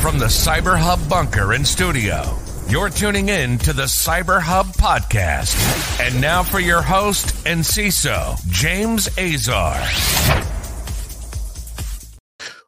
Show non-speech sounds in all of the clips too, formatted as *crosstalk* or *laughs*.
From the Cyber Hub bunker and studio, you're tuning in to the Cyber Hub podcast. And now for your host and CISO, James Azar.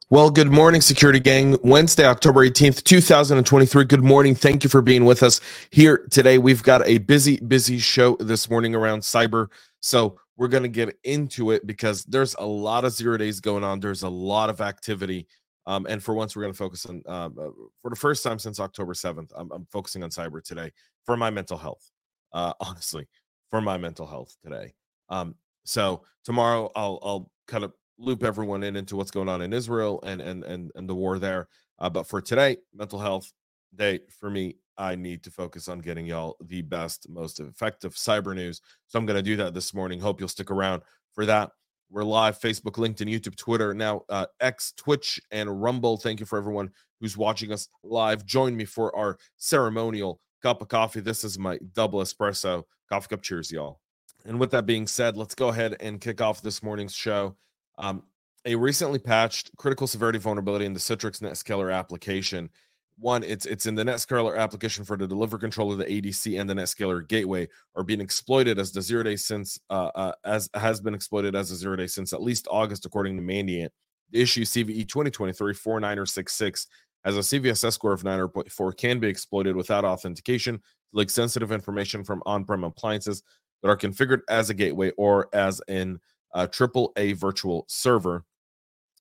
Well, good morning, security gang. Wednesday, October 18th, 2023. Good morning. Thank you for being with us here today. We've got a busy, busy show this morning around cyber. So we're going to get into it because there's a lot of zero days going on. There's a lot of activity. Um, and for once, we're going to focus on, um, uh, for the first time since October 7th, I'm, I'm, focusing on cyber today for my mental health. Uh, *laughs* honestly, for my mental health today. Um, so tomorrow, I'll, I'll kind of loop everyone in into what's going on in Israel and and and, and the war there. Uh, but for today, mental health day for me, I need to focus on getting y'all the best, most effective cyber news. So I'm going to do that this morning. Hope you'll stick around for that. We're live Facebook, LinkedIn, YouTube, Twitter, now uh, X, Twitch, and Rumble. Thank you for everyone who's watching us live. Join me for our ceremonial cup of coffee. This is my double espresso coffee cup. Cheers, y'all. And with that being said, let's go ahead and kick off this morning's show. Um, a recently patched critical severity vulnerability in the Citrix NetScaler application. One, it's it's in the NetScaler application for the delivery controller, the ADC, and the NetScaler gateway are being exploited as the zero day since uh, uh, as has been exploited as a zero day since at least August, according to Mandiant. The issue CVE 2023 4966 as a CVSS score of 9.4 can be exploited without authentication leak sensitive information from on-prem appliances that are configured as a gateway or as an a triple A virtual server.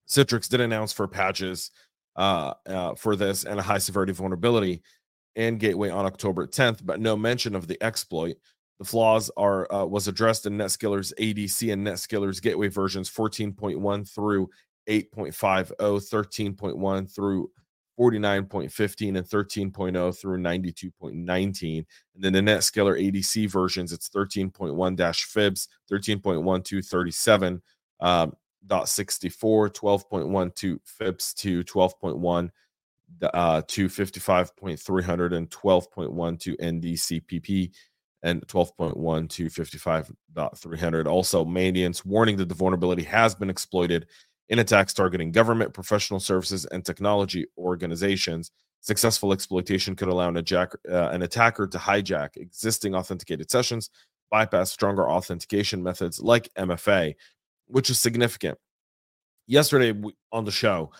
Citrix did announce for patches uh, uh, for this and a high severity vulnerability and gateway on October 10th, but no mention of the exploit. The flaws are uh, was addressed in NetScaler's ADC and NetScaler's gateway versions 14.1 through 8.50, 13.1 through 49.15 and 13.0 through 92.19. And then the NetScaler ADC versions, it's 13.1 dash FIPS, 13.1237 um, dot 64, 12.12 FIPS to 12.1 uh, to 55.300 and 12.1 to NDCPP and 12.1 to 55.300. Also, Mandiant's warning that the vulnerability has been exploited in attacks targeting government, professional services, and technology organizations. Successful exploitation could allow an, uh, an attacker to hijack existing authenticated sessions, bypass stronger authentication methods like MFA, which is significant. Yesterday we, on the show,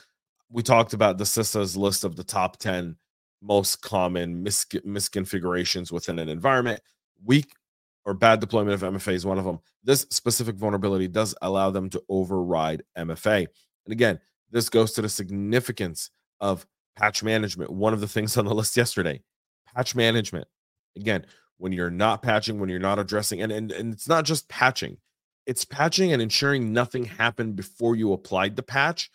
we talked about the CISA's list of the top 10 most common mis- misconfigurations within an environment. Weak or bad deployment of MFA is one of them. This specific vulnerability does allow them to override MFA. And again, this goes to the significance of patch management. One of the things *laughs* on the list yesterday, patch management. Again, when you're not patching, when you're not addressing, and, and, and it's not just patching, it's patching and ensuring nothing happened before you applied the patch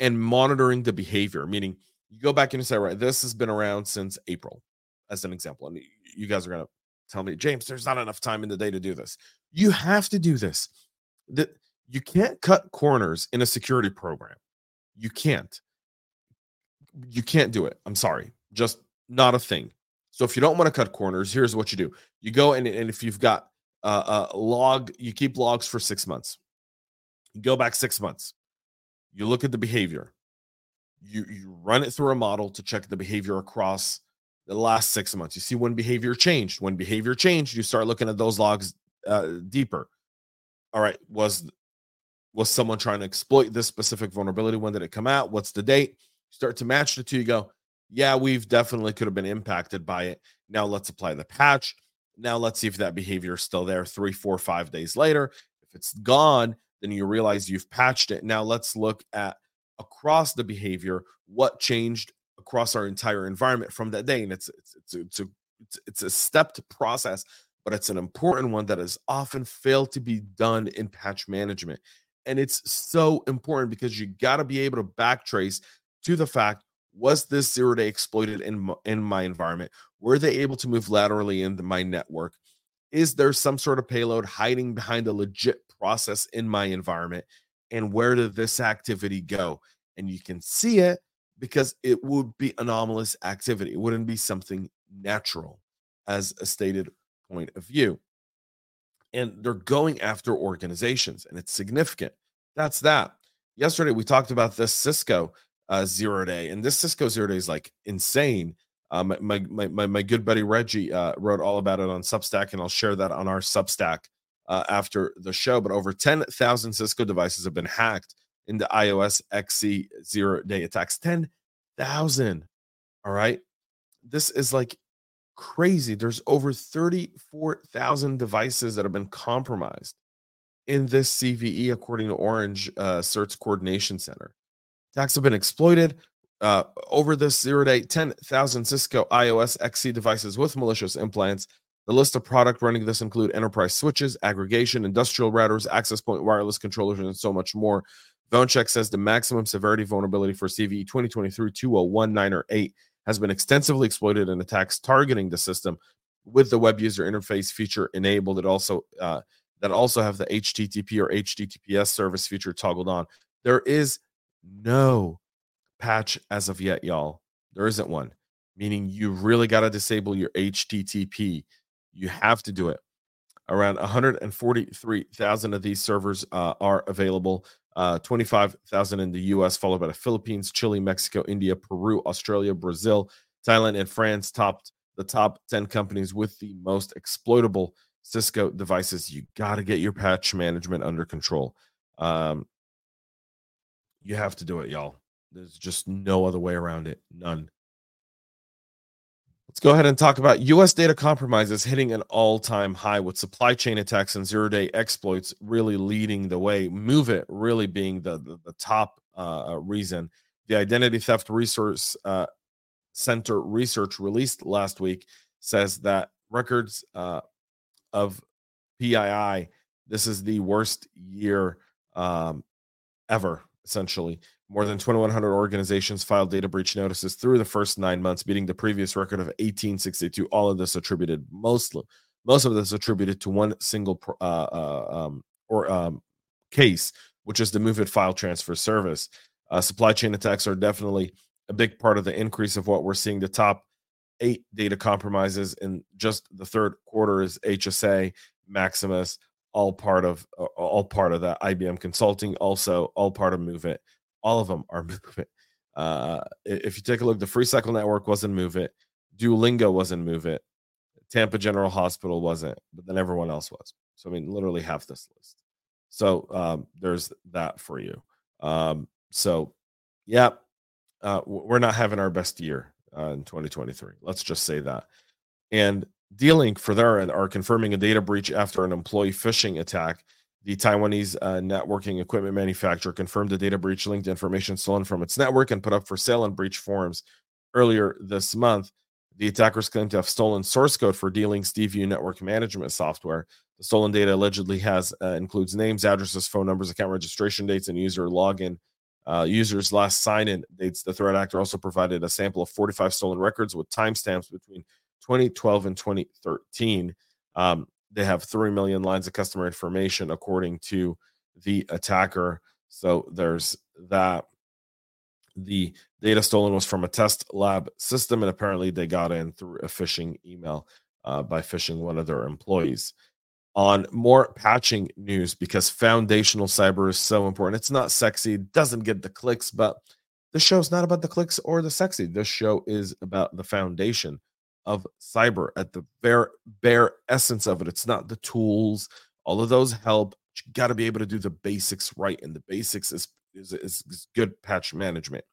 and monitoring the behavior, meaning you go back and say, right, this has been around since April, as an example. And you guys are going to tell me, James, there's not enough time in the day to do this. You have to do this. That you can't cut corners in a security program. You can't. You can't do it. I'm sorry. Just not a thing. So if you don't want to cut corners, here's what you do. You go and, and if you've got a, a log, you keep logs for six months. You go back six months. You look at the behavior. You you run it through a model to check the behavior across the last six months. You see when behavior changed. When behavior changed, you start looking at those logs uh, deeper. All right, was was someone trying to exploit this specific vulnerability? When did it come out? What's the date? Start to match the two. You go, yeah, we've definitely could have been impacted by it. Now let's apply the patch. Now let's see if that behavior is still there three, four, five days later. If it's gone, then you realize you've patched it. Now let's look at across the behavior what changed across our entire environment from that day. And it's it's it's it's a, it's, it's a stepped process, but it's an important one that has often failed to be done in patch management. And it's so important because you got to be able to backtrace to the fact was this zero day exploited in in my environment? Were they able to move laterally in my network? Is there some sort of payload hiding behind a legit process in my environment? And where did this activity go? And you can see it because it would be anomalous activity. It wouldn't be something natural as a stated point of view. And they're going after organizations, and it's significant. That's that. Yesterday, we talked about this Cisco uh, zero day, and this Cisco zero day is like insane. Uh, my, my, my my good buddy Reggie uh, wrote all about it on Substack, and I'll share that on our Substack uh, after the show. But over ten thousand Cisco devices have been hacked into IOS XE zero day attacks. Ten thousand. All right, this is like crazy. There's over thirty four thousand devices that have been compromised in this CVE, according to Orange uh, Certs Coordination Center. Attacks have been exploited uh, over this zero day 10,000 Cisco IOS XE devices with malicious implants. The list of product running this include enterprise switches, aggregation, industrial routers, access point wireless controllers, and so much more. VulnCheck says the maximum severity vulnerability for CVE 2023-2019-8 has been extensively exploited in attacks targeting the system with the web user interface feature enabled. It also uh, that also have the HTTP or HTTPS service feature toggled on. There is no patch as of yet, y'all. There isn't one, meaning you really got to disable your HTTP. You have to do it. Around 143,000 of these servers uh, are available. Uh, 25,000 in the US, followed by the Philippines, Chile, Mexico, India, Peru, Australia, Brazil, Thailand, and France topped the top 10 companies with the most exploitable Cisco devices. You got to get your patch management under control. Um, you have to do it, y'all. There's just no other way around it. None. Let's go ahead and talk about US data compromises hitting an all time high with supply chain attacks and zero day exploits really leading the way. MOVEit really being the, the, the top uh, reason. The Identity Theft Resource uh, Center research released last week says that records uh, of PII, this is the worst year um, ever, essentially. More than 2,100 organizations filed data breach notices through the first nine months, beating the previous record of 1862. All of this attributed mostly, most of this attributed to one single uh, uh, um, or um, case, which is the MOVEit file transfer service. Uh, supply chain attacks are definitely a big part of the increase of what we're seeing. The top eight data compromises in just the third quarter is HSA, Maximus, all part of all part of that. IBM Consulting, also all part of MOVEit all of them are *laughs* MOVEit. Uh, if you take a look, the Freecycle Network wasn't MOVEit. Duolingo wasn't MOVEit. Tampa General Hospital wasn't, but then everyone else was. So I mean, literally half this list. So um, there's that for you. Um, so yeah, uh, we're not having our best year uh, in 2023. Let's just say that. And D-Link for their end are confirming a data breach after an employee phishing attack the Taiwanese uh, networking equipment manufacturer confirmed the data breach linked information stolen from its network and put up for sale on breach forums earlier this month. The attackers claim to have stolen source code for D-Link's DView network management software. The stolen data allegedly has uh, includes names, addresses, phone numbers, account registration dates, and user login. Uh, users' last sign-in dates. The threat actor also provided a sample of 45 stolen records with timestamps between 2012 and 2013. Um, they have 3 million lines of customer information according to the attacker. So there's that. The data stolen was from a test lab system and apparently they got in through a phishing email uh, by phishing one of their employees. On more patching news because foundational cyber is so important it's not sexy doesn't get the clicks but the is not about the clicks or the sexy. This show is about the foundation of cyber at the bare bare essence of it. It's not the tools. All of those help. you got to be able to do the basics right, and the basics is is, is good patch management.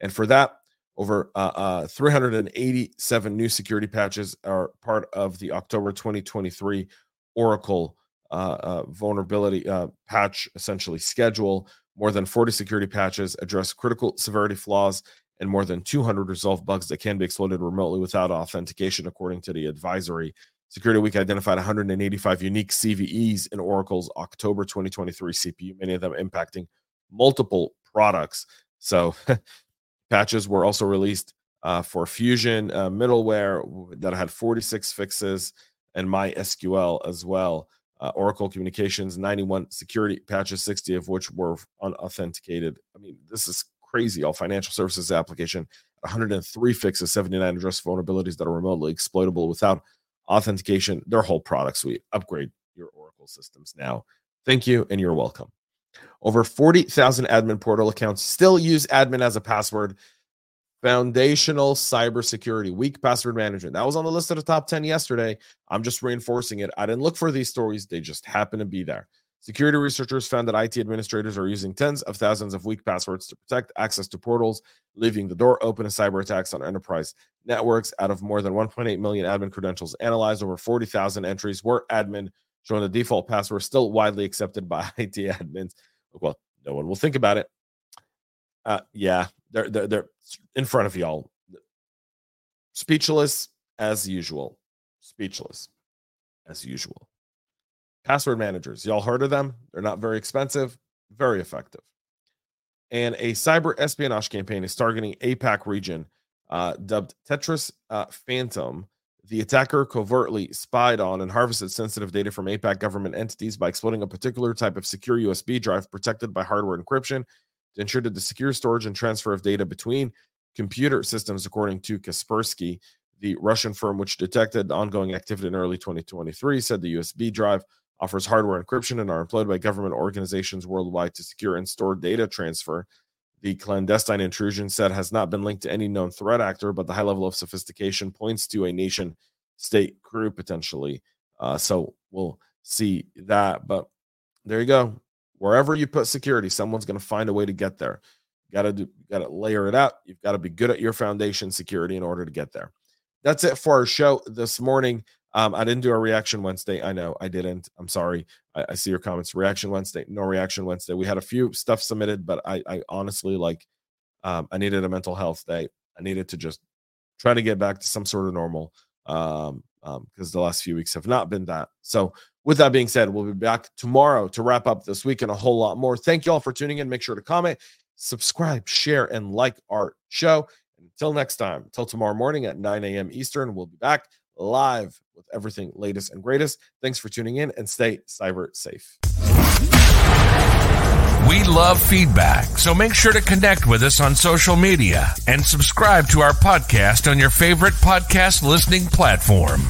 And for that, over uh, uh, 387 new security patches are part of the October 2023 Oracle uh, uh, vulnerability uh, patch essentially schedule. More than 40 security patches address critical severity flaws and more than 200 resolved bugs that can be exploited remotely without authentication, according to the advisory. Security Week identified 185 unique CVEs in Oracle's October 2023 CPU, many of them impacting multiple products. So, *laughs* patches were also released uh, for Fusion uh, middleware that had 46 fixes and MySQL as well. Uh, Oracle Communications 91 security patches, 60 of which were unauthenticated. I mean, this is crazy. All financial services application, 103 fixes, 79 address vulnerabilities that are remotely exploitable without authentication. Their whole product suite. Upgrade your Oracle systems now. Thank you, and you're welcome. Over 40,000 admin portal accounts still use admin as a password. Foundational cybersecurity, weak password management. That was on the list of the top 10 yesterday. I'm just reinforcing it. I didn't look for these stories, they just happen to be there. Security researchers found that IT administrators are using tens of thousands of weak passwords to protect access to portals, leaving the door open to cyber attacks on enterprise networks. Out of more than 1.8 million admin credentials analyzed, over 40,000 entries were admin, showing the default password still widely accepted by *laughs* IT admins. Well, no one will think about it. Uh, yeah, they're, they're they're in front of y'all. Speechless as usual. Speechless as usual. Password managers, y'all heard of them? They're not very expensive, very effective. And a cyber espionage campaign is targeting APAC region, uh, dubbed Tetris uh, Phantom. The attacker covertly spied on and harvested sensitive data from APAC government entities by exploiting a particular type of secure USB drive protected by hardware encryption to ensure the secure storage and transfer of data between computer systems, according to Kaspersky, the Russian firm which detected ongoing activity in early 2023, said the USB drive offers hardware encryption and are employed by government organizations worldwide to secure and store data transfer. The clandestine intrusion said has not been linked to any known threat actor, but the high level of sophistication points to a nation state crew potentially. Uh, so we'll see that. But there you go wherever you put security, someone's going to find a way to get there. You got to got to layer it out. You've got to be good at your foundation security in order to get there. That's it for our show this morning. Um, I didn't do a reaction Wednesday. I know I didn't. I'm sorry. I, I, see your comments. Reaction Wednesday, no reaction Wednesday. We had a few stuff submitted, but I, I honestly like. Um, I needed a mental health day. I needed to just try to get back to some sort of normal. Um, because um, the last few weeks have not been that. So with that being said, we'll be back tomorrow to wrap up this week and a whole lot more. Thank you all for tuning in. Make sure to comment, subscribe, share, and like our show. Until next time, till tomorrow morning at 9 a.m. Eastern, we'll be back live with everything latest and greatest. Thanks for tuning in and stay cyber safe. We love feedback, so make sure to connect with us on social media and subscribe to our podcast on your favorite podcast listening platform.